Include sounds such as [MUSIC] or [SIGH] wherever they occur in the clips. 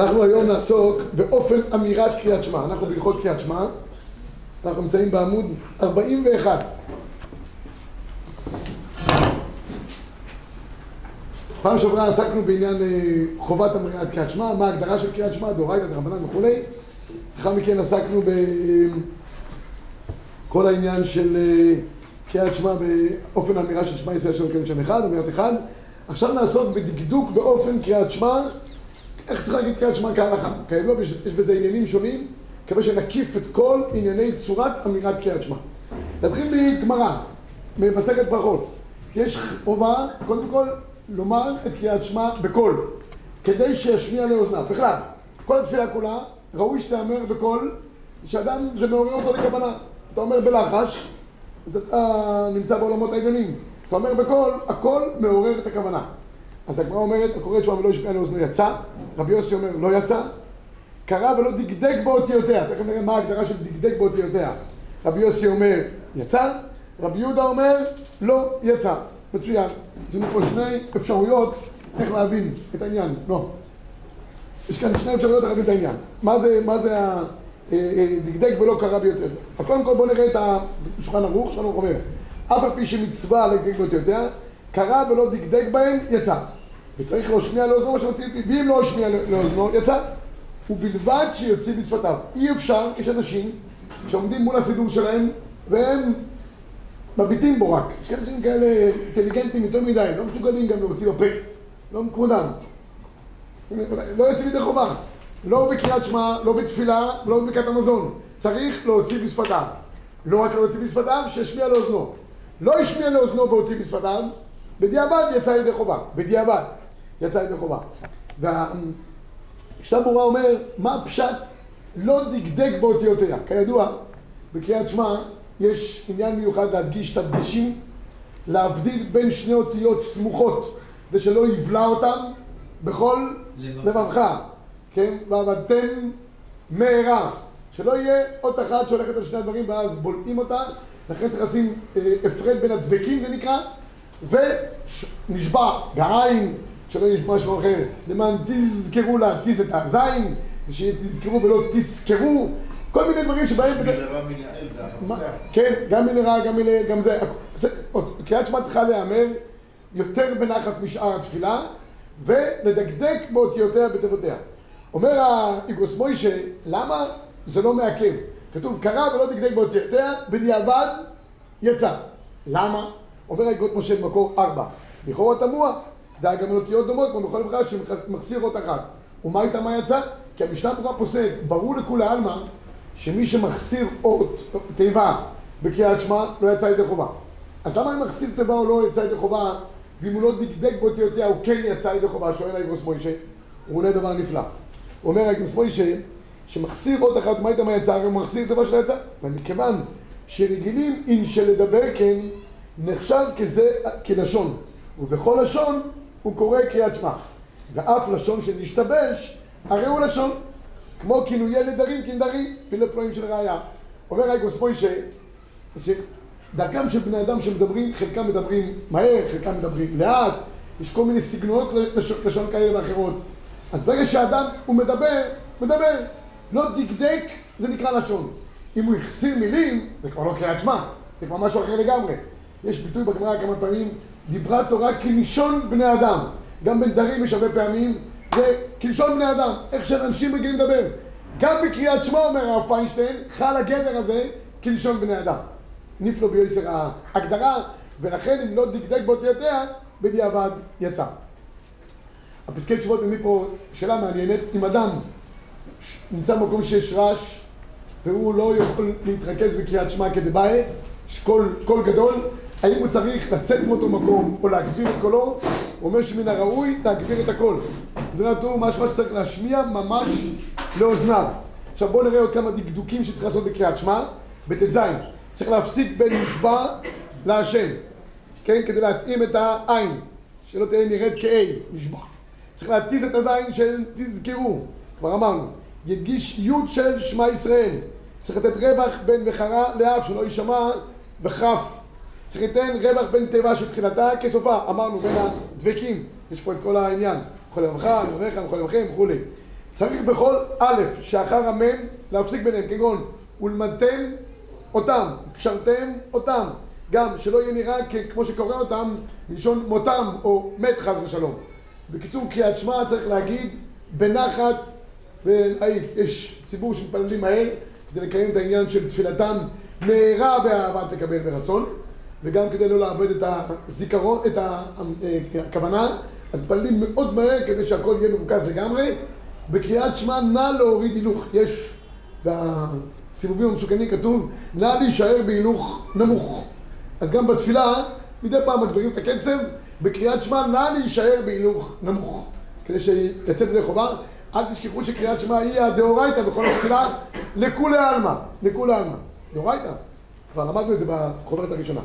אנחנו היום נעסוק באופן אמירת קריאת שמע. אנחנו בהלכות קריאת שמע, אנחנו נמצאים בעמוד 41. פעם שעברה עסקנו בעניין אה, חובת אמירת קריאת שמע, מה ההגדרה של קריאת שמע, דאורייתא, דרבנן וכולי. לאחר מכן עסקנו בכל העניין של אה, קריאת שמע באופן האמירה של שמע ישראל שלנו כן שם אחד, אמירת אחד. עכשיו נעסוק בדקדוק באופן קריאת שמע איך צריך להגיד קריאת שמע כהלכה? כידוע, יש בזה עניינים שונים, מקווה שנקיף את כל ענייני צורת אמירת קריאת שמע. נתחיל מגמרא, ממסכת ברכות. יש חובה, קודם כל, לומר את קריאת שמע בקול, כדי שישמיע לאוזניו. בכלל, כל התפילה כולה, ראוי שתאמר בקול, שאדם, זה מעורר אותו לכוונה. אתה אומר בלחש, אז אתה נמצא בעולמות העליונים. אתה אומר בקול, הכל מעורר את הכוונה. אז הגמרא אומרת, הקורא תשובה ולא ישמע לאוזנו יצא, רבי יוסי אומר לא יצא, קרא ולא דקדק באותיותיה, תכף נראה מה ההגדרה של דקדק באותיותיה. רבי יוסי אומר יצא, רבי יהודה אומר לא יצא. מצוין. יש לנו פה שני אפשרויות איך להבין את העניין. לא. יש כאן שני אפשרויות להבין את העניין. מה זה, מה זה הדקדק ולא קרא ביותר. אז קודם כל בואו נראה את השולחן ערוך, שלנו אומר, אף על פי שמצווה לדקדק באותיותיה, קרא ולא דקדק בהן, יצא. וצריך להשמיע לאוזנו מה שמוציא מפי, ואם לא השמיע לאוזנו, יצא. ובלבד שיוציא בשפתיו. אי אפשר, יש אנשים שעומדים מול הסידור שלהם, והם מביטים בו רק. יש אנשים כאלה אינטליגנטים יותר מדי, לא מסוגלים גם להוציא בפה, לא מכבודם. לא יוציא מדי חובה. לא בקריאת שמע, לא בתפילה, לא בברכת המזון. צריך להוציא בשפתיו. לא רק להוציא בשפתיו, שישמיע לאוזנו. לא השמיע לאוזנו והוציא בשפתיו, בדיעבד יצא ידי חובה. בדיעבד. יצא ידי חובה. והשתה ברורה אומר, מה הפשט לא דקדק באותיותיה. כידוע, בקריאת שמע יש עניין מיוחד להדגיש את הדגשים, להבדיל בין שני אותיות סמוכות, ושלא יבלע אותם בכל לבבך, כן? ועבדתם מהרה. שלא יהיה אות אחת שהולכת על שני הדברים ואז בולעים אותה, לכן צריך לשים הפרד בין הדבקים זה נקרא, ונשבע בעין שלא יש משהו אחר, למען תזכרו להתיז את הזין, שתזכרו ולא תזכרו, כל מיני דברים שבהם... כן, גם מנהרה, גם מנהל, גם זה. קריאת שמע צריכה להיאמר יותר בנחת משאר התפילה, ולדקדק באותיותיה בתיבותיה. אומר האיגרוס מוישה, למה זה לא מעכב? כתוב, קרא ולא דקדק באותיותיה, בדיעבד יצא. למה? אומר האיגרות משה במקור ארבע. לכאורה תמוה, דאגה מאותיות דומות, כמו בכל דבר שמחסיר אות אחת. ומה איתה מה יצא? כי המשנה ברורה פוסק, ברור לכולי עלמא, שמי שמחסיר אות, תיבה, בקריאת שמע, לא יצא ידי חובה. אז למה אם מחסיר תיבה או לא יצא ידי חובה, ואם הוא לא דקדק באותיותיה, הוא כן יצא ידי חובה? שואל האיגרוס מוישה, הוא עונה דבר נפלא. הוא אומר האיגרוס מוישה, שמחסיר אות אחת, מה איתה מה יצא? הוא מחסיר תיבה שלא יצא. ומכיוון שרגילים אין שלדבר כן, נחשב כזה, כלשון. ובכל לשון הוא קורא קריאת שמע. ואף לשון שנשתבש, הרי הוא לשון. כמו כינויי נדרים כנדרים, פילי פלואים של ראייה. אומר רייקוס מוישה, שדרכם של בני אדם שמדברים, חלקם מדברים מהר, חלקם מדברים לאט, יש כל מיני סגנונות לשון כאלה ואחרות. אז ברגע שאדם הוא מדבר, מדבר. לא דקדק, זה נקרא לשון. אם הוא החסיר מילים, זה כבר לא קריאת שמע, זה כבר משהו אחר לגמרי. יש ביטוי בגמרא כמה פעמים, דיברה תורה כלשון בני אדם. גם בנדרים יש הרבה פעמים, זה כלשון בני אדם, איך שאנשים רגילים לדבר. גם בקריאת שמע, אומר הרב פיינשטיין, חל הגדר הזה כלשון בני אדם. נפלו ביוסר ההגדרה, ולכן אם לא דקדק באותיותיה, בדיעבד יצא. הפסקי תשובות מביא פה שאלה מעניינת, אם אדם נמצא במקום שיש רעש והוא לא יכול להתרכז בקריאת שמע כדבעי, יש קול, קול גדול, האם הוא צריך לצאת מאותו מקום או להגביר את קולו? הוא אומר שמן הראוי להגביר את הקול. זה נתון משמע שצריך להשמיע ממש לאוזניו. עכשיו בואו נראה עוד כמה דקדוקים שצריך לעשות בקריאת שמע. בט"ז, צריך להפסיק בין נשבע להשם, כן? כדי להתאים את העין, שלא תהיה נראית כ-A, נשבע. צריך להתיז את הזין של תזכרו, כבר אמרנו. יגיש י' של שמע ישראל. צריך לתת רווח בין וחרה לאף, שלא יישמע וכף. צריך לתת רווח בין תיבה של תחילתה כסופה, אמרנו בין הדבקים, יש פה את כל העניין, יכול לברך, לברך, יכול לברכם וכולי. צריך בכל א', שאחר המם, להפסיק ביניהם, כגון ולמדתם אותם, קשרתם אותם, גם שלא יהיה נראה כמו שקורא אותם מלשון מותם או מת חס ושלום. בקיצור, קריאת שמע צריך להגיד בנחת ולהעיד. יש ציבור שמתפללים מהר כדי לקיים את העניין של תפילתם מהרה באהבה תקבל מרצון וגם כדי לא לאבד את הזיכרון, את הכוונה אז מתפללים מאוד מהר כדי שהכל יהיה מרוכז לגמרי. בקריאת שמע נא להוריד הילוך. יש בסיבובים המסוכנים כתוב נא להישאר בהילוך נמוך. אז גם בתפילה מדי פעם מגבירים את הקצב. בקריאת שמע נא להישאר בהילוך נמוך. כדי שיצא ידי חובה. אל תשכחו שקריאת שמע היא הדאורייתא בכל התפילה. לכולי עלמא, לכולי עלמא. דאורייתא. כבר למדנו את זה בחוברת הראשונה.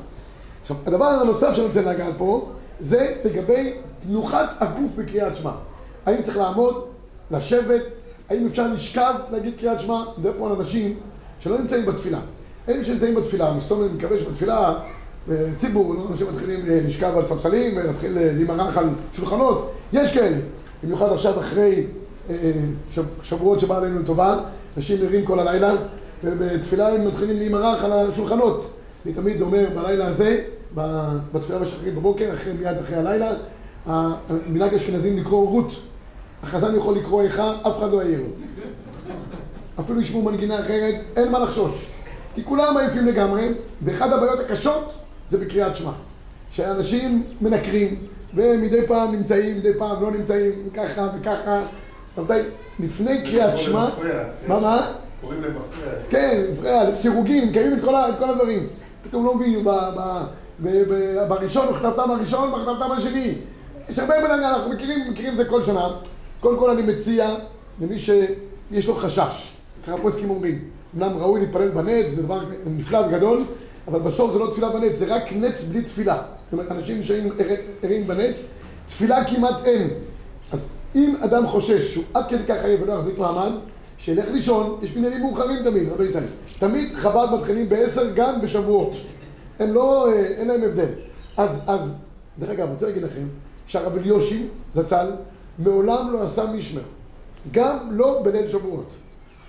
עכשיו, הדבר הנוסף שאני רוצה לגעת פה, זה לגבי תנוחת הגוף בקריאת שמע. האם צריך לעמוד, לשבת, האם אפשר לשכב להגיד קריאת שמע? אני מדבר פה על אנשים שלא נמצאים בתפילה. אלה שנמצאים בתפילה, מסתום אני מקווה שבתפילה ציבור, לא אנשים מתחילים לשכב על ספסלים ולהתחיל להימרח על שולחנות, יש כאלה. במיוחד עכשיו אחרי שבועות שבא עלינו לטובה, אנשים נראים כל הלילה, ובתפילה הם מתחילים להימרח על השולחנות. אני תמיד אומר בלילה הזה, בתפילה בשחרית בבוקר, אחרי, מיד אחרי הלילה, מנהג אשכנזים לקרוא רות. החזן יכול לקרוא איכה, אף אחד לא יעיר לו. אפילו ישמעו מנגינה אחרת, אין מה לחשוש. כי כולם עייפים לגמרי, ואחת הבעיות הקשות זה בקריאת שמע. שאנשים מנקרים, ומדי פעם נמצאים, מדי פעם לא נמצאים, וככה וככה. רבותיי, לפני קריאת שמע... מה, מה? קוראים למפריע. כן, מפריע, לסירוגים, מקיימים את כל הדברים. פתאום לא מבינים, בראשון, בכתבתם הראשון, בכתבתם השני. יש הרבה בלגן, אנחנו מכירים, מכירים את זה כל שנה. קודם כל אני מציע למי שיש לו חשש, ככה הפוסקים אומרים, אמנם ראוי להתפלל בנץ, זה דבר נפלא וגדול, אבל בסוף זה לא תפילה בנץ, זה רק נץ בלי תפילה. זאת אומרת, אנשים נשארים ערים בנץ, תפילה כמעט אין. אז אם אדם חושש שהוא עד כדי כך עייף ולא יחזיק מעמד, שילך לישון, יש בניינים מאוחרים תמיד, רבי ישראל. תמיד חב"ד מתחילים בעשר גם בשבועות. הם לא, אין להם הבדל. אז, אז, דרך אגב, אני רוצה להגיד לכם שהרב אליושי, זצ"ל, מעולם לא עשה משמר. גם לא בליל שבועות.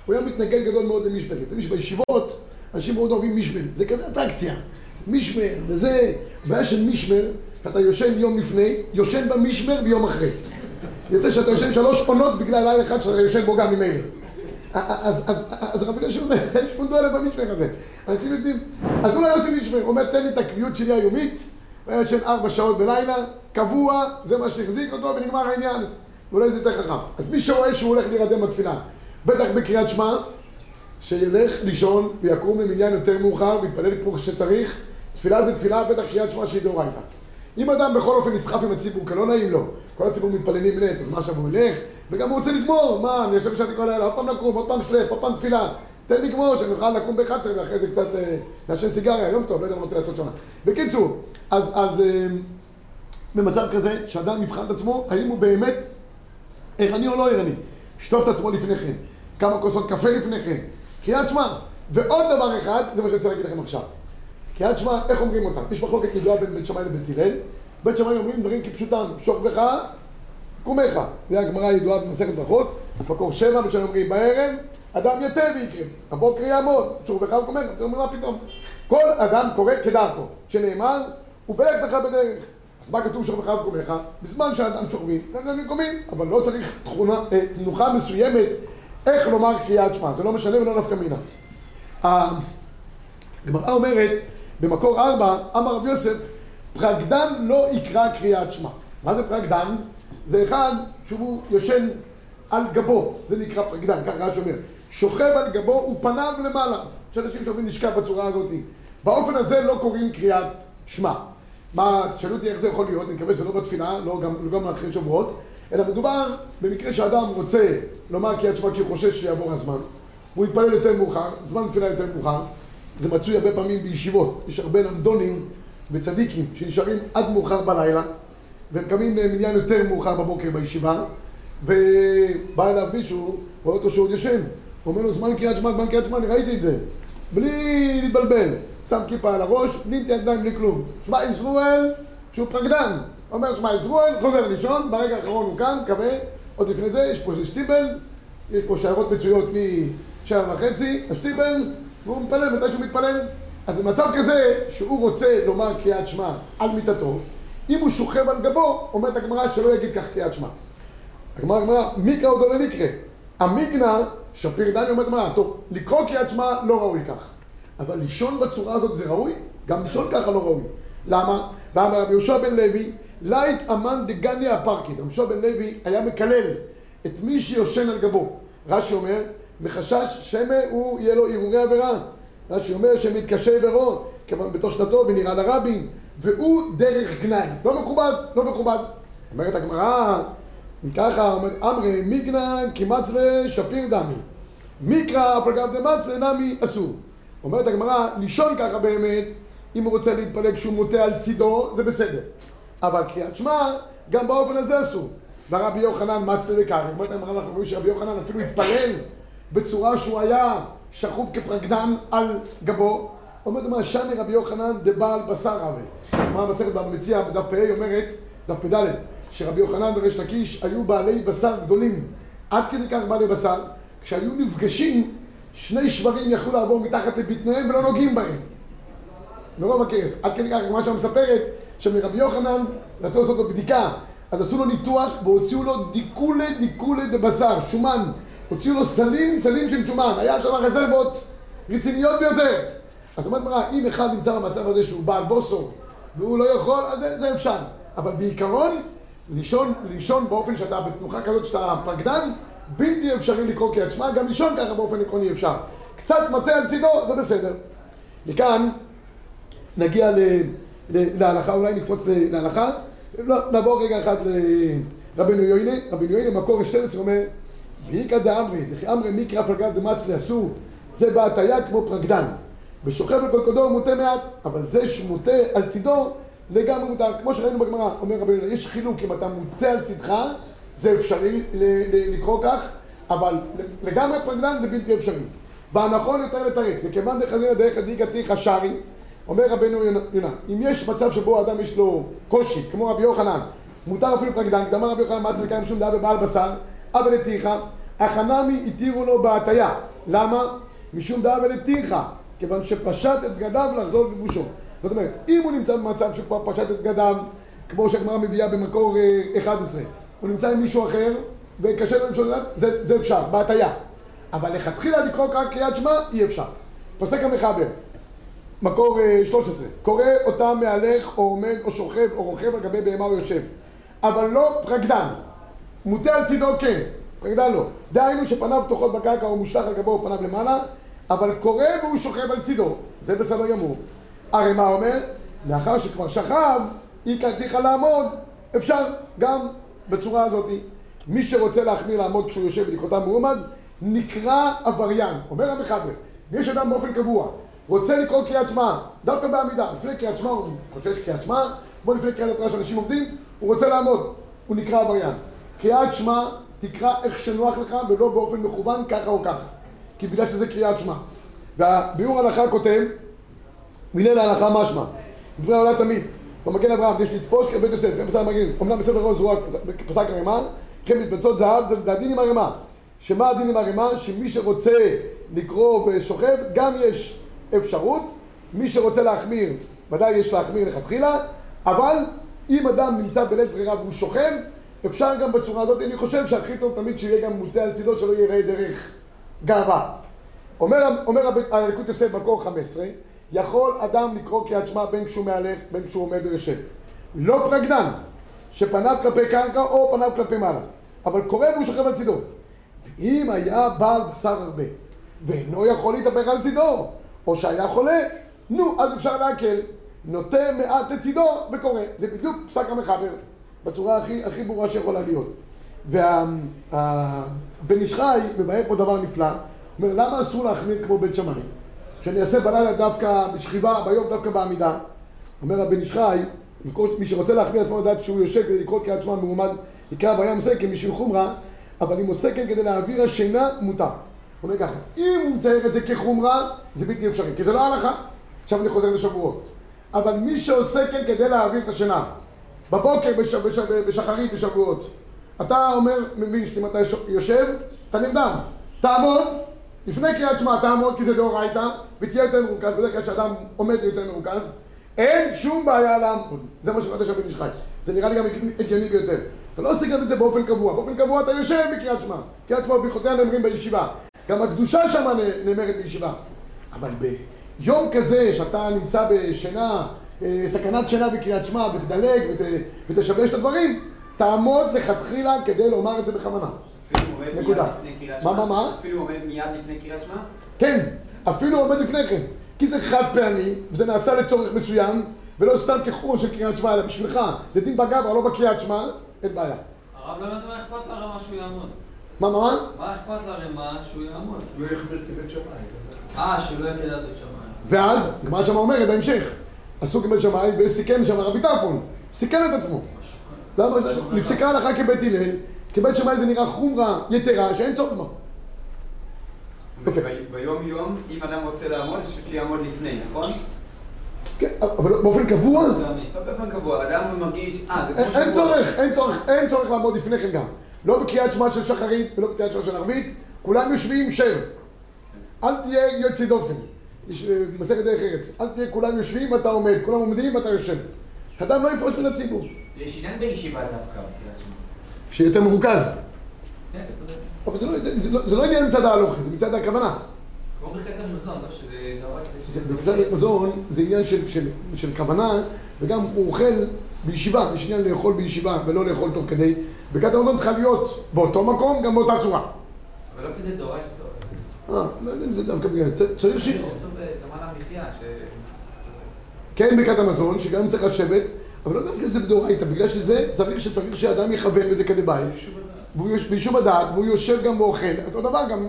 הוא היה מתנגד גדול מאוד למשמרים. תמיד בישיבות, אנשים מאוד אוהבים משמר. זה כזה אטרקציה. משמר, וזה, הבעיה של משמר, שאתה יושן יום לפני, יושן במשמר ביום אחרי. יוצא שאתה יושן שלוש עונות בגלל לילה אחד שאתה יושן בו גם ממילא. אז רבי אלישע אומר, יש פונדו אלף במשמר הזה. אנשים יודעים, אז הוא לא עושה משמר, הוא אומר, תן לי את הקביעות שלי היומית, הוא יושן ארבע שעות בלילה, קבוע, זה מה שהחזיק אותו ונגמר העניין. ואולי זה יותר חכם. אז מי שרואה שהוא הולך להירדם בתפילה, בטח בקריאת שמע, שילך לישון ויקום למניין יותר מאוחר ויתפלל כמו שצריך. תפילה זה תפילה, בטח קריאת שמע שהיא דאורייתא. אם אדם בכל אופן נסחף עם הציבור, כי לא נעים לו, כל הציבור מתפללים נט, אז מה עכשיו הוא ילך? וגם הוא רוצה לגמור, מה, אני יושב בשעתי כל הלילה, עוד פעם לקום, עוד פעם שלף, עוד פעם תפילה. תן לי לגמור, שאני אוכל לקום ב-11 ואחרי זה קצת לעשן סיגריה, יום טוב, לא יודע מה רוצה לעשות שם. בקיצור, אז, אז במצב כזה, שאדם יבחן את עצמו, האם הוא באמת ערני או לא ערני. שטוף את עצמו לפני כן, כמה כוסות קפה לפני כן, קריאת שמע. ועוד דבר אחד, זה מה שאני רוצה להגיד לכם עכשיו. קריאת שמע, איך אומרים אותם? יש מחלוקת ידועה בין בית שמאי לבית הלל. בית שמאי אומרים דברים כפשוטם, שוכבך, קומך. זה הגמרא הידועה במסכת ברכות. מקור שבע, בית שמאי אומרים בערב, אדם יתה ויקרא. הבוקר יעמוד, שוכבך וקומך. אתם אומרים מה פתאום? כל אדם קורא כדרכו, שנאמר, ובלך לך בדרך. אז מה כתוב שוכבך וקומך? בזמן שאדם שוכבים, הם קומים, אבל לא צריך תכונה, תנוחה מסוימת איך לומר קריאת שמע, זה לא משנה ולא נפקא מינה. הגמרא אומרת, במקור ארבע, אמר רב יוסף, פרקדן לא יקרא קריאת שמע. מה זה פרקדן? זה אחד שהוא יושן על גבו, זה נקרא פרקדן, ככה רעש אומר. שוכב על גבו ופניו למעלה. יש אנשים שאומרים נשכב בצורה הזאת. באופן הזה לא קוראים קריאת שמע. מה, תשאלו אותי איך זה יכול להיות, אני מקווה שזה לא בתפילה, לא גם, לא גם לאחרי שבועות, אלא מדובר במקרה שאדם רוצה לומר קריאת שמע כי הוא חושש שיעבור הזמן, הוא יתפלל יותר מאוחר, זמן תפילה יותר מאוחר, זה מצוי הרבה פעמים בישיבות, יש הרבה למדונים וצדיקים שנשארים עד מאוחר בלילה והם קמים מניין יותר מאוחר בבוקר בישיבה ובא אליו מישהו, רואה אותו שהוא עוד ישן, אומר לו זמן קריאת שמע, זמן קריאת שמע, אני ראיתי את זה, בלי להתבלבל שם כיפה על הראש, בלי ידיים, בלי כלום. שמע ישראל, שהוא פרקדן. אומר שמע ישראל, חוזר לישון, ברגע האחרון הוא קם, מקווה, עוד לפני זה יש פה שטיבל, יש פה שיירות מצויות משבע וחצי, השטיבל, והוא מתפלל מתי שהוא מתפלל. אז במצב כזה, שהוא רוצה לומר קריאת שמע על מיטתו, אם הוא שוכב על גבו, אומרת הגמרא שלא יגיד כך קריאת שמע. הגמרא הגמרא, מיקרא עוד לא נקרא. המיגנא, שפיר דני אומרת הגמרא, טוב, לקרוא קריאת שמע לא ראוי כך. אבל לישון בצורה הזאת זה ראוי? גם לישון ככה לא ראוי. למה? ואמר רבי יהושע בן לוי, לית אמן דגניה הפרקית. רבי יהושע בן לוי היה מקלל את מי שיושן על גבו. רש"י אומר, מחשש שמא הוא יהיה לו הרהורי עבירה. רש"י אומר שמתקשה עברו, כיוון בתושנתו ונראה לרבין, והוא דרך גנאי. לא מכובד, לא מכובד. אומרת הגמרא, אם ככה, אומר אמרי מיגנא כמצלה שפיר דמי. מיקרא אף אגב דמצלה נמי אסור. אומרת הגמרא, לישון ככה באמת, אם הוא רוצה להתפלג כשהוא מוטה על צידו, זה בסדר. אבל קריאת שמע, גם באופן הזה אסור. והרבי יוחנן מצלה וקרעי. אומרת הגמרא, אנחנו רואים שרבי יוחנן אפילו התפלל בצורה שהוא היה שכוב כפרקדן על גבו. אומרת הגמרא, שני רבי יוחנן דבעל בשר רבי. הגמרא מסכת במציע בדף פ"א אומרת, דף פ"ד, שרבי יוחנן וריש לקיש היו בעלי בשר גדולים. עד כדי כך בעלי בשר, כשהיו נפגשים, שני שברים יכלו לעבור מתחת לבטניהם ולא נוגעים בהם. מרוב הכעס. עד כדי כך הגמרא שם מספרת שמרבי יוחנן רצו לעשות לו בדיקה, אז עשו לו ניתוח והוציאו לו דיקולי דיקולי דבשר, שומן. הוציאו לו סלים סלים של שומן. היה שם רזרבות רציניות ביותר. אז אומרת גמרא, אם אחד נמצא במצב הזה שהוא בעל בוסו והוא לא יכול, אז זה, זה אפשר. אבל בעיקרון, לישון, לישון באופן שאתה בתנוחה כזאת שאתה פרקדן, בלתי אפשרי לקרוא קריאת שמע, גם לישון ככה באופן עקרוני אפשר. קצת מטה על צידו, זה בסדר. מכאן נגיע ל, ל, להלכה, אולי נקפוץ להלכה. לא, נעבור רגע אחד לרבנו יוינה. רבנו יוינה, מקור 12 אומר, ואיכא דאמרי, דכי אמרי מקרא פלגה דמצלה עשו, זה בהטיה כמו פרקדן. ושוכב על כל קודו מוטה מעט, אבל זה שמוטה על צידו לגמרי מותר. כמו שראינו בגמרא, אומר רבי יונה, יש חילוק אם אתה מוטה על צידך, זה אפשרי לקרוא כך, אבל לגמרי פרקדן זה בלתי אפשרי. והנכון יותר לתרץ, וכיוון דחזינא דרך דאיכא תיכא שרי, אומר רבנו יונה, אם יש מצב שבו אדם יש לו קושי, כמו רבי יוחנן, מותר אפילו פרקדן, דאמר רבי יוחנן, מה צריך לקיים שום דעה בבעל בשר, אבל לתיכא, החנמי התירו לו בהטיה. למה? משום דעה ולתיכא, כיוון שפשט את בגדיו לחזור לבושו. זאת אומרת, אם הוא נמצא במצב שהוא כבר פשט את בגדיו, כמו שהגמרא מביאה במקור 11, הוא נמצא עם מישהו אחר, וקשה לו למשול זה, זה אפשר, בהטיה. אבל לכתחילה לקרוא רק קריאת שמע, אי אפשר. פוסק המחבר, מקור 13, קורא אותם מהלך או עומד או שוכב או רוכב על גבי בהמה או יושב. אבל לא פרקדן. מוטה על צידו כן, פרקדן לא. דהיינו שפניו פתוחות בקרקע או מושלך על גבו או פניו למעלה, אבל קורא והוא שוכב על צידו. זה בסדר גמור. הרי מה אומר? לאחר שכבר שכב, הכרתיך לעמוד, אפשר גם בצורה הזאת. מי שרוצה להחמיר לעמוד כשהוא יושב ולקרותם מועמד, נקרא עבריין. אומר המחבר, יש אדם באופן קבוע, רוצה לקרוא קריאת שמע, דווקא בעמידה, לפני קריאת שמע, הוא חושש קריאת שמע, כמו לפני קריאת התורה שאנשים עומדים, הוא רוצה לעמוד, הוא נקרא עבריין. קריאת שמע, תקרא איך שנוח לך ולא באופן מכוון ככה או ככה. כי בגלל שזה קריאת שמע. והביאור הלכה כותב, מילה להלכה משמע, דברי העולה תמיד, במגן אברהם יש לתפוש כבית יוסף, כן בסדר מגן, אמנם רוז הוא רק פסק הרמ"א, כן מתבצעות זהב, זה הדין עם הרמ"א. שמה הדין עם הרמ"א? שמי שרוצה לקרוא ושוכב, גם יש אפשרות, מי שרוצה להחמיר, ודאי יש להחמיר לכתחילה, אבל אם אדם נמצא בלית ברירה והוא שוכב, אפשר גם בצורה הזאת, אני חושב שהכי טוב תמיד שיהיה גם מוטה על צידו שלא יראה דרך גאווה. אומר, אומר הליקוד יוסף מקור 15, יכול אדם לקרוא קריאת שמע בין כשהוא מהלך, בין כשהוא עומד ויושב. לא פרקדן, שפניו כלפי קרקע או פניו כלפי מעלה, אבל קורא והוא שוכב על צידו. אם היה בעל בשר הרבה, ואינו יכול להתאפק על צידו, או שהיה חולה, נו, אז אפשר להקל. נוטה מעט לצידו וקורא. זה בדיוק פסק המחבר, בצורה הכי, הכי ברורה שיכולה להיות. והבן איש חי מבאר פה דבר נפלא, אומר, למה אסור להחמיר כמו בית שמאי? שאני אעשה בלילה דווקא בשכיבה, ביום דווקא בעמידה. אומר הבן איש חי, מי שרוצה להחמיר עצמו לדעת שהוא יושב כדי לקרוא קריאת שמע מרומד, יקרא בים סקן משום חומרה, אבל אם הוא סקן כדי להעביר השינה, מותר. הוא אומר ככה, אם הוא מצייר את זה כחומרה, זה בלתי אפשרי, כי זה לא הלכה. עכשיו אני חוזר לשבועות. אבל מי שעושה כן כדי להעביר את השינה, בבוקר, בש, בש, בשחרית, בשבועות, אתה אומר, מבין שאם אתה יושב, אתה נרדם. תעמוד, לפני קריאת שמע תעמוד כי זה דאורייתא, ותהיה יותר מרוכז, בדרך כלל כשאדם עומד יותר מרוכז, אין שום בעיה לעמוד. זה מה שחדש הבן איש חי. זה נראה לי גם הגיוני ביותר. אתה לא עושה גם את זה באופן קבוע. באופן קבוע אתה יושב בקריאת שמע. קריאת שמע ברכותיה נאמרים בישיבה. גם הקדושה שם נאמרת בישיבה. אבל ביום כזה שאתה נמצא בשינה, סכנת שינה בקריאת שמע, ותדלג ות, ותשבש את הדברים, תעמוד לכתחילה כדי לומר את זה בכוונה. אפילו עומד מיד נקודה. לפני קריאת מה, שמע? מה, מה? אפילו עומד מיד לפני קריאת שמע? כן, אפילו עומד לפני כן. כי זה חד פעמי, וזה נעשה לצורך מסוים, ולא סתם כחורון של קריאת שמע, אלא בשבילך. זה דין בגברא, לא בקריאת שמע, אין בעיה. הרב לא הבנתי מה אכפת לרמה שהוא יעמוד. מה, מה, מה? מה אכפת לרמה שהוא יעמוד? לא יחמיר כבית שמאי. אה, שלא כדאי בית שמיים. ואז, הגמרא שם אומרת בהמשך, עשו כבית שמאי וסיכן שם רבי טרפון, סיכן את עצמו. למה? נפסקה הלכה כבית הלל, כבית שמאי זה נראה חומרה יתרה שאין צורך בה. יפה. ביום יום, אם אדם רוצה לעמוד, פשוט שיעמוד לפני, נכון? כן, אבל באופן קבוע, פעמי. לא באופן קבוע, אדם מרגיש, אה, זה אין כמו אין. צורך, אין צורך, אין צורך לעמוד לפני כן גם. לא בקריאת שמע של שחרית ולא בקריאת שמע של ערבית, כולם יושבים, שב. אל תהיה יוצא דופן. יש אה, מסכת דרך ארץ. אל תהיה כולם יושבים ואתה עומד, כולם עומדים ואתה יושב. שאדם לא יפרוש מן הציבור. יש עניין בישיבה דווקא בקריאת שמע. שיהיה יותר מרוכז. כן, אתה יודע. אבל זה לא, לא, זה לא עניין מצד ההלוכה, זה מצד הכוונה. כמו ברכת המזון, לא. זה- בקצת מזון זה עניין של, כוונה, וגם הוא אוכל בישיבה, יש עניין לאכול בישיבה ולא לאכול תוך כדי. ברכת המזון צריכה להיות באותו מקום, גם באותה צורה. אבל לא כזה דאורייתא. אה, לא יודע אם זה דווקא בגלל זה. צריך ש... למחיה, ש... כן ברכת המזון, שגם צריך לשבת, אבל לא דווקא זה בדאורייתא, בגלל שזה צריך שצריך שאדם יכוון בזה כדבעי. והוא יוש- ביישוב הדעת, והוא יושב גם ואוכל, אותו דבר גם,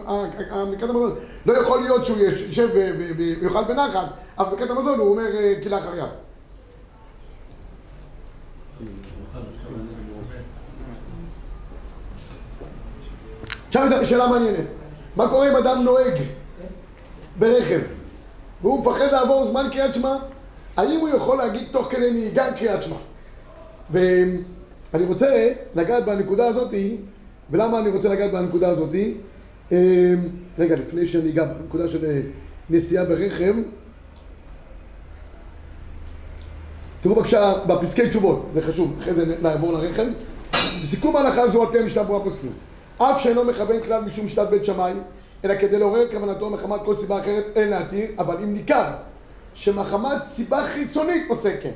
ברכת המזון, לא יכול להיות שהוא יושב ויאכל בנחת, אבל ברכת המזון הוא אומר אה, כלאחר יד. עכשיו שאלה מעניינת, מה קורה אם אדם נוהג ברכב והוא מפחד לעבור זמן קריאת שמע? האם הוא יכול להגיד תוך כדי נהיגה קריאת שמע? ואני רוצה לגעת בנקודה הזאתי, ולמה אני רוצה לגעת בנקודה הזאתי? רגע, לפני שאני אגע בנקודה של אה, נסיעה ברכב, תראו בבקשה בפסקי תשובות, זה חשוב, אחרי זה נעבור לרכב. בסיכום ההלכה זו על פי המשנה ברורה פוסקים. אף שאינו מכוון כלל משום שיטת בית שמאי, אלא כדי לעורר כוונתו מחמת כל סיבה אחרת, אין להתיר, אבל אם ניכר שמחמת סיבה חיצונית עושה כן,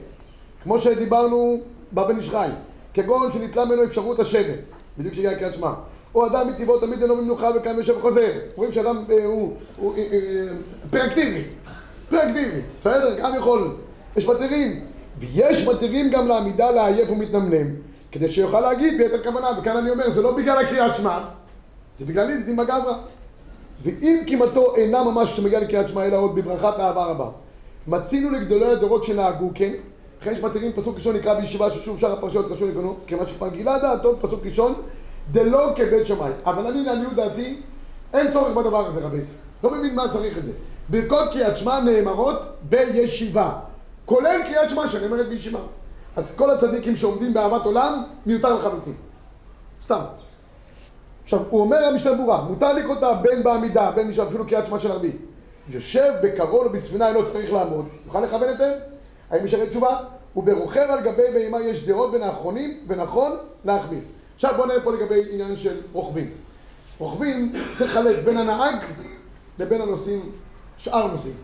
כמו שדיברנו בבן איש חי, כגון שניטלה ממנו אפשרות לשבת, בדיוק כשהגיע קריאת שמע, או אדם מטבעו תמיד אינו במנוחה וקם יושב וחוזר, רואים שאדם אה, הוא, הוא אה, אה, פרקטיבי, פרקטיבי, בסדר? גם יכול, יש מתירים, ויש מתירים גם לעמידה לעייף ומתנמנם, כדי שיוכל להגיד ביתר כוונה, וכאן אני אומר, זה לא בגלל הקריאת שמע, זה בגלל איזה דין בגברא. ואם קימתו אינה ממש כשמגיע לקריאת שמע אלא עוד בברכת אהבה רבה. מצינו לגדולי הדורות שנהגו כן, לכן יש מתירים פסוק ראשון נקרא בישיבה ששוב שאר הפרשיות רשום לקנו, כיוון שכבר גילה דעתו פסוק ראשון, דלא כבית שמאי. אבל אני לעניות דעתי, אין צורך בדבר הזה רבי ישראל. לא מבין מה צריך את זה. ברכות קריאת שמע נאמרות בישיבה, כולל קריאת שמע שנאמרת בישיבה. אז כל הצדיקים שעומדים באהבת עולם, מיותר לחלוטין. סתם. עכשיו, הוא אומר המשנה ברורה, מותר לקרוא אותה בין בעמידה, בין מישהו, אפילו קריאת שמע של ערבי. יושב בקרון או בספינה אינו צריך לעמוד, יוכל לכוון היטב? האם יש הרי תשובה? וברוכב על גבי בהמה יש דעות בין האחרונים, ונכון להחמיר. עכשיו בואו נראה פה לגבי עניין של רוכבים. רוכבים צריך לחלק בין הנהג לבין הנוסעים, שאר הנוסעים.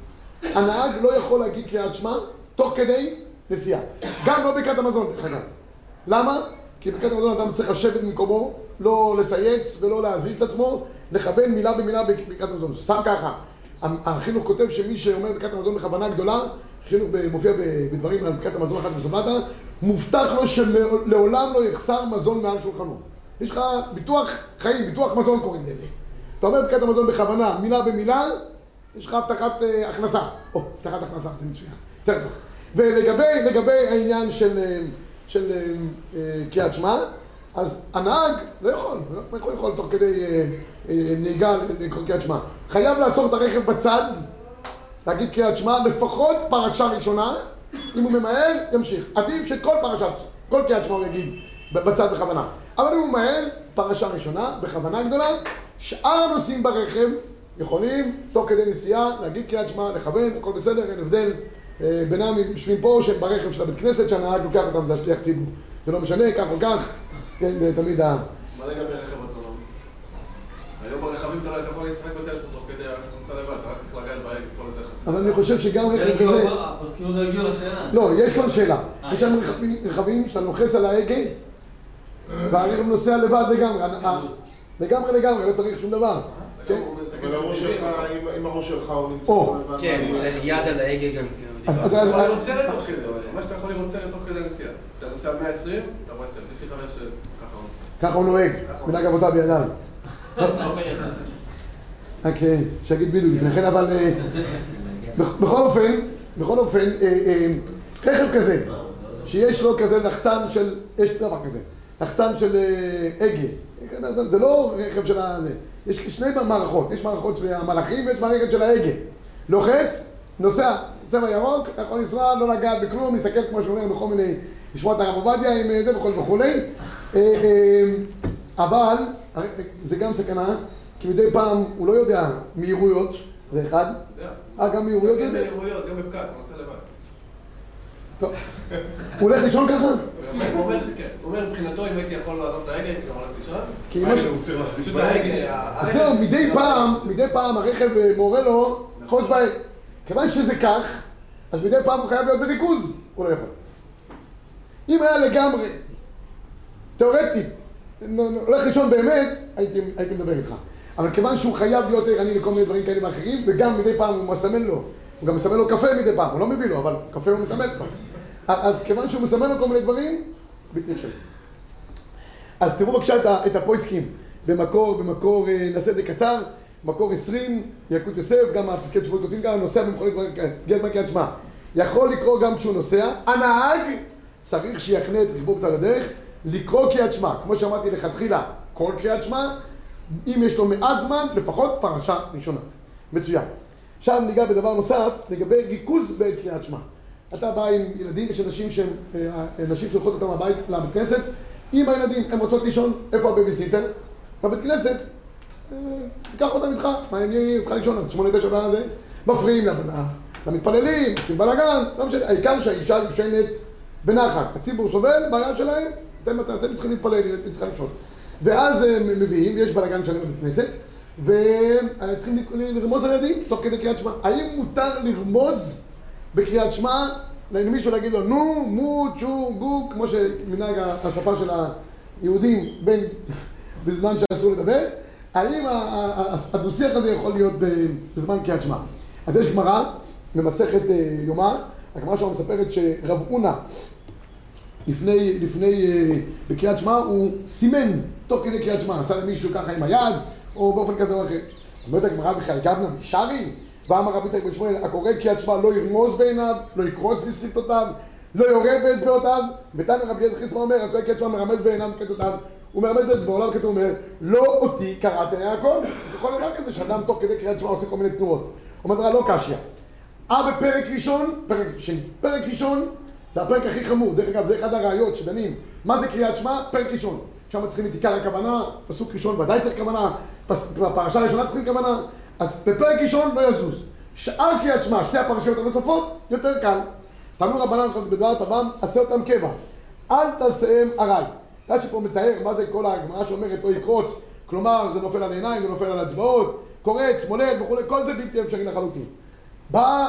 הנהג לא יכול להגיד קריאת שמע תוך כדי נסיעה. גם לא ברכת המזון, דרך אגב. למה? כי ברכת המזון אדם צריך לשבת במקומו, לא לצייץ ולא להזיז את עצמו, לכוון מילה במילה בברכת המזון. סתם ככה. החינוך כותב שמי שאומר ברכת המזון בכוונה גדולה, חינוך מופיע בדברים על ברכת המזון אחת וסבתה, מובטח לו שלעולם לא יחסר מזון מעל שולחנו. יש לך ביטוח חיים, ביטוח מזון קוראים לזה. אתה אומר ברכת המזון בכוונה, מילה במילה, יש לך הבטחת אה, הכנסה. או, הבטחת הכנסה, זה מצוין. יותר טוב. ולגבי לגבי העניין של, של אה, קריאת שמע, אז הנהג לא יכול, איך הוא יכול תוך כדי אה, אה, נהיגה לקרוא קריאת שמע? חייב לעצור את הרכב בצד, להגיד קריאת שמע, לפחות פרשה ראשונה, אם הוא ממהר, ימשיך. עדיף שכל פרשת, כל קריאת שמע הוא יגיד בצד בכוונה. אבל אם הוא ממהר, פרשה ראשונה, בכוונה גדולה, שאר הנוסעים ברכב יכולים, תוך כדי נסיעה, להגיד קריאת שמע, לכוון, הכל בסדר, אין הבדל בינם אם יושבים פה, שהם ברכב של הבית כנסת, שהנהג לוקח אותם, זה השליח ציבור. זה לא משנה, כך או כך, כן, זה תמיד ה... מה לגבי רכב אוטונומי? היום ברכבים אתה לא אתה יכול לשחק בטלפון תוך כדי הרכב נוסע לבד, אתה רק צריך לגעת בהגה כל איזה חצי. אבל אני חושב שגם רכב כזה... הפוסקים עוד לא הגיעו לשאלה. לא, יש כאן שאלה. אה, יש שם רכבים- שאתה לוחץ על ההגה, והרכב נוסע לבד לגמרי. לגמרי לגמרי, לא צריך שום דבר. כן? אבל הראש שלך, אם- הראש שלך הוא נמצא... כן. צריך יד על ההגה גם. אז- אז- אתה יכול לראות סרט תוך כדי, מה שאתה יכול לראות סרט תוך כדי נסיעה. אתה נוסע 120, אתה רואה סרט. יש לי חבר שככה הוא. ככה הוא נוהג, מנהג אבותיו בידיו. [LAUGHS] רק אה, שיגיד בדיוק לפני כן, אבל אה, בכ- בכל אופן, בכל אופן, אה, אה, רכב כזה, שיש לו כזה לחצן של, יש דבר כזה, לחצן של הגה, זה לא רכב של ה... יש שני מערכות, יש מערכות של המלאכים ויש מערכת של ההגה. לוחץ, נוסע, צבע ירוק, יכול לנסוע, לא לגעת בכלום, מסתכל כמו שאומר בכל מיני, לשמוע את הרב עובדיה עם אה, זה וכו' וכולי. אה, אה, אבל זה גם סכנה, כי מדי פעם הוא לא יודע מהירויות, זה אחד. יודע. אה, גם מהירויות הוא גם יודע? באירויות, גם בפקק, הוא לבד. טוב. הוא הולך לישון ככה? הוא אומר- שכן. הוא אומר, מבחינתו, אם הייתי יכול לעזוב את ההגה, הייתי גם הולך לישון. כי ש- הוא צריך להחזיק פשוט ההגה... ה- אז זהו, מדי להיות- פעם, מדי פעם הרכב מורה לו חוץ בעת. כיוון שזה כך, אז מדי פעם הוא חייב להיות בריכוז, הוא לא יכול. אם היה לגמרי, תיאורטית, הולך לישון באמת, הייתי, הייתי מדבר איתך. אבל כיוון שהוא חייב להיות ערני לכל מיני דברים כאלה ואחרים, וגם מדי פעם הוא מסמן לו, הוא גם מסמן לו קפה מדי פעם, הוא לא מביא לו, אבל קפה הוא מסמן לו. אז כיוון שהוא מסמן לו כל מיני דברים, בלתי אפשרי. אז תראו בבקשה את הפויסקים במקור, במקור, אה, נעשה את זה קצר, מקור 20, ילקוט יוסף, גם הפסקי תשובות כותבים גם, נוסע במכונית, הגיע הזמן קריאת שמע. יכול לקרוא גם כשהוא נוסע, הנהג צריך שיחנה את רכבו בצד הדרך, לקרוא קריאת שמע. כמו שאמרתי לכתחילה, כל קריאת שמע, אם יש לו מעט זמן, לפחות פרשה ראשונה. מצוין. עכשיו ניגע בדבר נוסף, לגבי ריכוז בעת קריאת שמע. אתה בא עם ילדים, יש אנשים שהם, אה, נשים שולחות אותם הבית לבית כנסת, עם הילדים, הן רוצות לישון, איפה הבייביסיטר? בבית כנסת, תיקח אותם איתך, מה אני צריכה לישון עד שמונה תשע בעיה זה, מפריעים למתפללים, עושים בלאגן, לא משנה, העיקר שהאישה יושנת בנחת, הציבור סובל, בעיה שלהם, אתם, אתם, אתם צריכים להתפלל, היא צריכה לישון. ואז הם מביאים, יש בלאגן שלם בבית כנסת, וצריכים לרמוז על ילדים תוך כדי קריאת שמע. האם מותר לרמוז בקריאת שמע למישהו להגיד לו נו, מו, צ'ו, גו, כמו שמנהג השפה של היהודים בין, [LAUGHS] בזמן שאסור לדבר, האם הדו-שיח הזה יכול להיות בזמן קריאת שמע? אז יש גמרא במסכת אה, יומא, הגמרא שלנו מספרת שרב אונה לפני, לפני, אה, בקריאת שמע הוא סימן תוך כדי קריאת שמע, עשה למישהו ככה עם היד, או באופן כזה או אחר. אומרת הגמרא בכלל גבנה משרי? ואמר רבי יצחק בן שמואל, הקורא קריאת שמע לא ירמוז בעיניו, לא יקרוץ בשפתותיו, לא יורה באצבעותיו. ותנא רבי אליעזר חיסמא אומר, הקורא קריאת שמע מרמז בעיניו וכתותיו, הוא מרמז באצבעו, למה כתוב אומר, לא אותי קראתם יעקב. יכול להיות כזה שאדם תוך כדי קריאת שמע עושה כל מיני תנועות. אומר לא קשיא. אה בפרק ראשון, פרק שני. פרק ראשון זה הפרק הכי חמור, דרך אגב זה אחד הראיות שדנים מה זה קריאת שמע? פרק ראשון שם צריכים את עיקר הכוונה, פסוק ראשון ודאי צריך כוונה, בפרשה הראשונה צריכים כוונה אז בפרק ראשון לא יזוז שאר קריאת שמע, שתי הפרשיות הנוספות, יותר קל תנו רבנן בדבר טבעם, עשה אותם קבע אל תעשיהם ארעי רש"י פה מתאר מה זה כל הגמרא שאומרת לא יקרוץ כלומר זה נופל על עיניים, זה נופל על אצבעות קורץ, מולל וכולי, כל זה בלתי אפשרי לחלוטין בא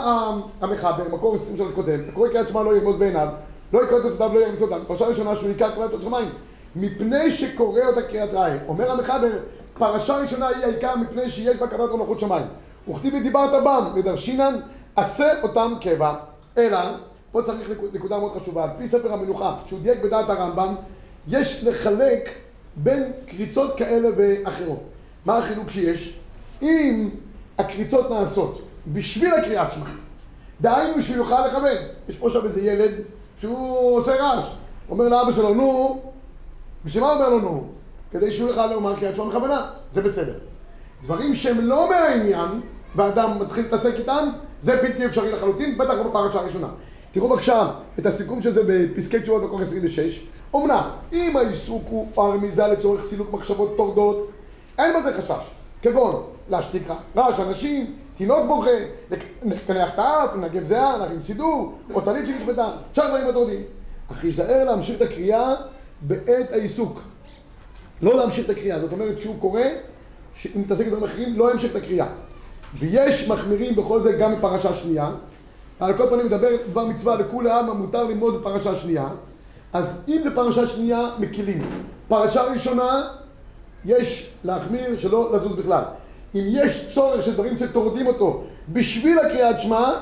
המחבר, מקור 23 כותב, הקורא קריאת שמע לא ירמוז בעיניו, לא יקרא את תוצאותיו, לא ירמוז אותם. פרשה ראשונה שהוא עיקר קריאת שמיים, מפני שקורא אותה קריאת רעי. אומר המחבר, פרשה ראשונה היא העיקר מפני שיש בה כוונת מלאכות שמיים. וכתיב ודיברת בם, ודרשינן, עשה אותם קבע. אלא, פה צריך נקוד- נקודה מאוד חשובה, על פי ספר המנוחה, שהוא דייק בדעת הרמב"ם, יש לחלק בין קריצות כאלה ואחרות. מה החילוק שיש? אם הקריצות נעשות בשביל הקריאת שמע, דהיינו שהוא יוכל לכוון. יש פה שם איזה ילד שהוא עושה רעש. אומר לאבא שלו, נו, בשביל מה אומר לו נו? כדי שהוא יוכל לומר קריאת שמע בכוונה. זה בסדר. דברים שהם לא מהעניין, ואדם מתחיל להתעסק איתם, זה בלתי אפשרי לחלוטין, בטח לא בפרשה הראשונה. תראו בבקשה את הסיכום של זה בפסקי תשובות מקור 26. אומנם, אם העיסוק הוא הרמיזה לצורך סילוק מחשבות טורדות, אין בזה חשש. כגון להשתיק רעש אנשים, תינוק בוכה, לקנח את האף, לנגב זיעה, להרים סידור, או טלית שנשבתה, שאר דברים הטורדים. אך היזהר להמשיך את הקריאה בעת העיסוק. לא להמשיך את הקריאה, זאת אומרת שהוא קורא, אם מתעסק בדברים אחרים, לא ימשיך את הקריאה. ויש מחמירים בכל זה גם בפרשה שנייה. על כל פנים מדבר דבר מצווה לכולי עלמא מותר ללמוד בפרשה שנייה. אז אם זה פרשה שנייה, מקילים. פרשה ראשונה, יש להחמיר שלא לזוז בכלל. אם יש צורך של דברים שטורדים אותו בשביל הקריאת שמע,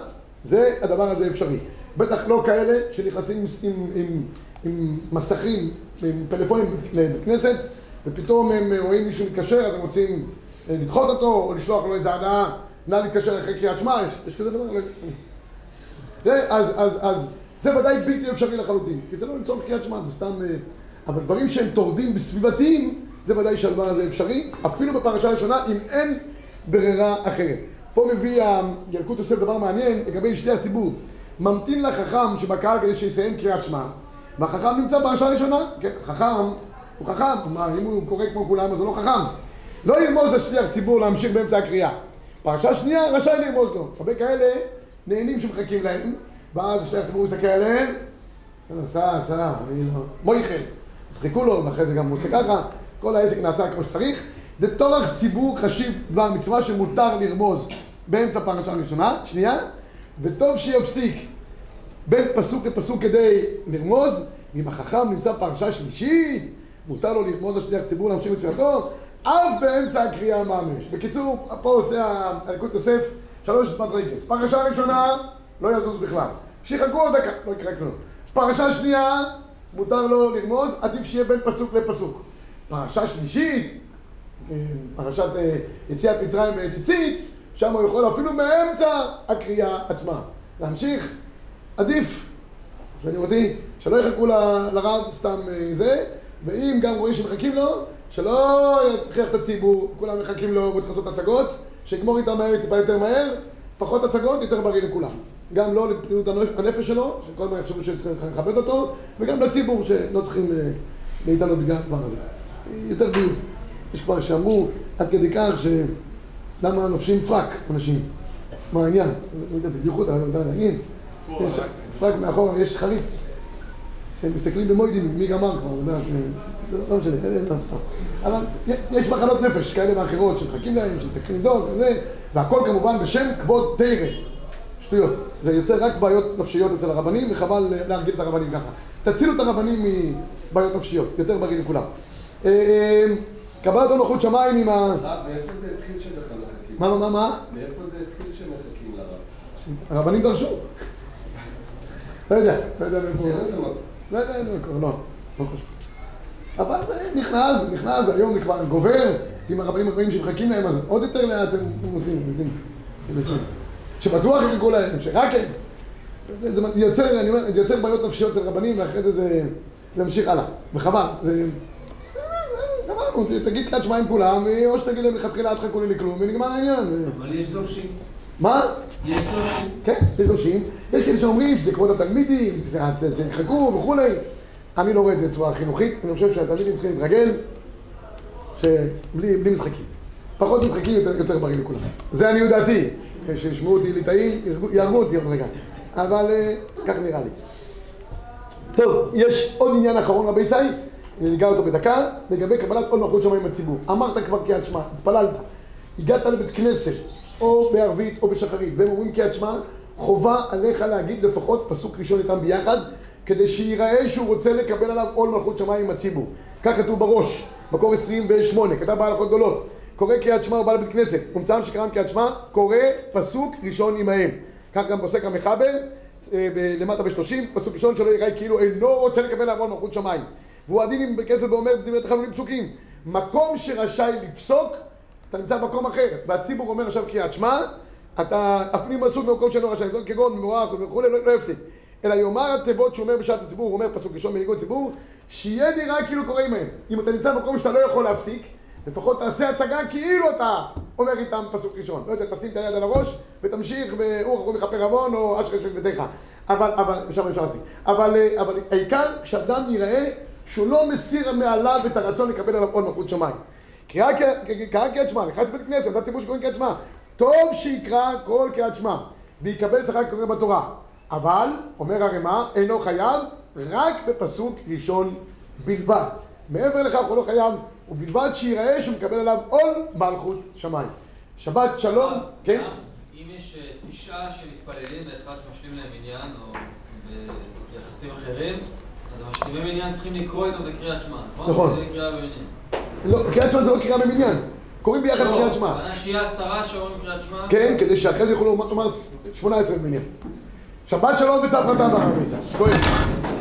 זה, הדבר הזה אפשרי. בטח לא כאלה שנכנסים עם, עם, עם, עם מסכים, עם פלאפונים לבית כנסת, ופתאום הם רואים מישהו מתקשר, אז הם רוצים לדחות אותו, או לשלוח לו איזה הודעה, נא להתקשר אחרי קריאת שמע, יש, יש כזה דבר? זה, אז, אז, אז זה ודאי בלתי אפשרי לחלוטין, כי זה לא לצורך קריאת שמע, זה סתם... אבל דברים שהם טורדים בסביבתיים, זה ודאי שהדבר הזה אפשרי, אפילו בפרשה הראשונה, אם אין ברירה אחרת. פה מביא ילקוט יוסף דבר מעניין לגבי שתי הציבור. ממתין לחכם שבקהל כדי שיסיים קריאת שמע, והחכם נמצא בפרשה הראשונה. כן, חכם הוא חכם, כלומר אם הוא קורא כמו כולם אז הוא לא חכם. לא ירמוז לשליח ציבור להמשיך באמצע הקריאה. פרשה שנייה רשאי לרמוז לו. הרבה כאלה נהנים שמחכים להם, ואז השליח ציבור מסתכל עליהם, סע, סע, אני לא... מויכל. אז חיכו לו, ואחרי זה גם הוא עושה ככה, כל העסק נעשה כמו שצריך. זה טורח ציבור חשיב דבר מצווה שמותר לרמוז באמצע פרשה ראשונה, שנייה, וטוב שיפסיק בין פסוק לפסוק כדי לרמוז, אם החכם נמצא פרשה שלישית, מותר לו לרמוז לשליח ציבור להמשיך בתפילתו, אף באמצע הקריאה ממש. בקיצור, פה עושה הליקוד יוסף שלוש מדרגס. פרשה ראשונה, לא יזוז בכלל. שיחכו עוד דקה, לא יקרה כלום. פרשה שנייה, מותר לו לרמוז, עדיף שיהיה בין פסוק לפסוק. פרשה שלישית, פרשת יציאת מצרים ציצית, שם הוא יכול אפילו באמצע הקריאה עצמה. להמשיך, עדיף, שאני אותי, שלא יחכו לרב סתם זה, ואם גם רואים שמחכים לו, שלא יכריח את הציבור, כולם מחכים לו, הוא צריך לעשות הצגות, שיגמור איתם מהר, טיפה יותר מהר, פחות הצגות, יותר בריא לכולם. גם לא לפעילות הנפש שלו, שכל הזמן יחשבו שצריכים לכבד אותו, וגם לציבור שלא צריכים להתענות בגלל הדבר הזה. יותר בריאות. יש כבר שאמרו עד כדי כך ש... למה לובשים פרק אנשים? מה העניין? לא יודע, בדיחות, אני לא יודע להגיד. פרק מאחורה, יש חריץ. שהם מסתכלים במוידים, מי גמר כבר, יודע, לא משנה, לא סתם. אבל יש מחלות נפש כאלה ואחרות שמחכים להם, לבדוק, וזה, והכל כמובן בשם כבוד תרא. שטויות. זה יוצר רק בעיות נפשיות אצל הרבנים, וחבל להרגיל את הרבנים ככה. תצילו את הרבנים מבעיות נפשיות, יותר בריא לכולם. קבלת עול מלכות שמיים עם ה... הרב, מאיפה זה התחיל שבכלל מחכים? מה, מה, מה? מאיפה זה התחיל שמחכים לרב? הרבנים דרשו. לא יודע, לא יודע מאיפה... אין לזה מקום. לא יודע, לא יודע, לא, לא חושב. אבל זה נכנס, זה נכנס, היום זה כבר גובר, אם הרבנים רואים שמחכים להם, אז עוד יותר לאט הם עושים, מבין? שבטוח יחכו להם, שרק הם. זה יוצר, אני אומר, זה יוצר בעיות נפשיות אצל רבנים, ואחרי זה זה זה ימשיך הלאה. וחבל, זה... גמרנו, תגיד קריאת שמע עם כולם, או שתגיד להם מלכתחילה אל תחכו לי לכלום, ונגמר העניין. אבל יש דורשים. מה? יש דורשים. כן, יש דורשים. יש כאלה שאומרים שזה כבוד התלמידים, שזה- שיחכו וכולי. אני לא רואה את זה בצורה חינוכית, אני חושב שהתלמידים צריכים להתרגל שבלי בלי משחקים. פחות משחקים יותר, יותר בריא לכולם. זה עניות דעתי. שישמעו אותי ליטאים, יהרגו- אותי עוד רגע. אבל אה, כך נראה לי. טוב, יש עוד עניין אחרון רבי סי, ניגע אותו בדקה, לגבי קבלת עוד מלכות שמיים בציבור. אמרת כבר קריאת שמע, התפללת, הגעת לבית כנסת, או בערבית או בשחרית, והם אומרים קריאת שמע, חובה עליך להגיד לפחות פסוק ראשון איתם ביחד, כדי שיראה שהוא רוצה לקבל עליו עול מלכות שמיים עם הציבור. כך כתוב בראש, מקור 28, כתב בהלכות גדולות. קורא קריאת שמע ובא לבית כנסת, ומצאם שקראם קריאת שמע, קורא פסוק ראשון עמהם. כך גם פוסק המחבר, אה, למטה בשלושים, פסוק ראשון שלא יראה כאילו אינו רוצה לקבל עליו עול מלכות שמיים. והוא הדין עם בכסף ואומר דברי תחנונים פסוקים. מקום שרשאי לפסוק, אתה נמצא במקום אחר, והציבור אומר עכשיו קריאת שמע, אתה אפילו עסוק במקום שאינו רשאי כגון מבורך וכולי, לא, לא יפסיק. אלא יאמר התיבות שהוא אומר בשעת הציבור, הוא אומר פסוק ראשון בניגוד ציבור, שיהיה נראה כאילו קורא עמהם. אם אתה נמצא במקום שאתה לא יכול להפסיק, לפחות תעשה הצגה כאילו אתה אומר איתם פסוק ראשון. לא יודע, תשים את היד על הראש ותמשיך ברוח רחום יכפר עוון או אשרי של ביתך. אבל, אבל, שם אפשר להשיג. אבל, אה, אבל העיקר שאדם יראה שהוא לא מסיר מעליו את הרצון לקבל עליו עול מלכות שמיים. קרא קריאת שמע, נכנס לבית כנסת, אתה ציבור שקוראים קריאת שמע. טוב שיקרא כל קריאת שמע, ויקבל שכר קורא בתורה. אבל, אומר הרמ"א, אינו חייב רק בפסוק ראשון בלבד. מעבר לכך הוא לא חייב, ובלבד שיראה שהוא מקבל עליו עול מלכות שמיים. שבת שלום, כן? גם אם יש אה, תשעה שמתפללים ואחד שמשלים להם מניין, או ביחסים אחרים, אז המשלימי מניין צריכים לקרוא איתם בקריאת שמע, נכון? נכון. זה קריאה במניין. לא, קריאת שמע זה לא קריאה במניין. קוראים ביחד לא, קריאת שמע. הכוונה שיהיה עשרה שאומרים קריאת שמע. כן, כדי שאחרי זה יוכלו לומר 18 במניין. שבת שלום חתם הרב ניסן. כהן.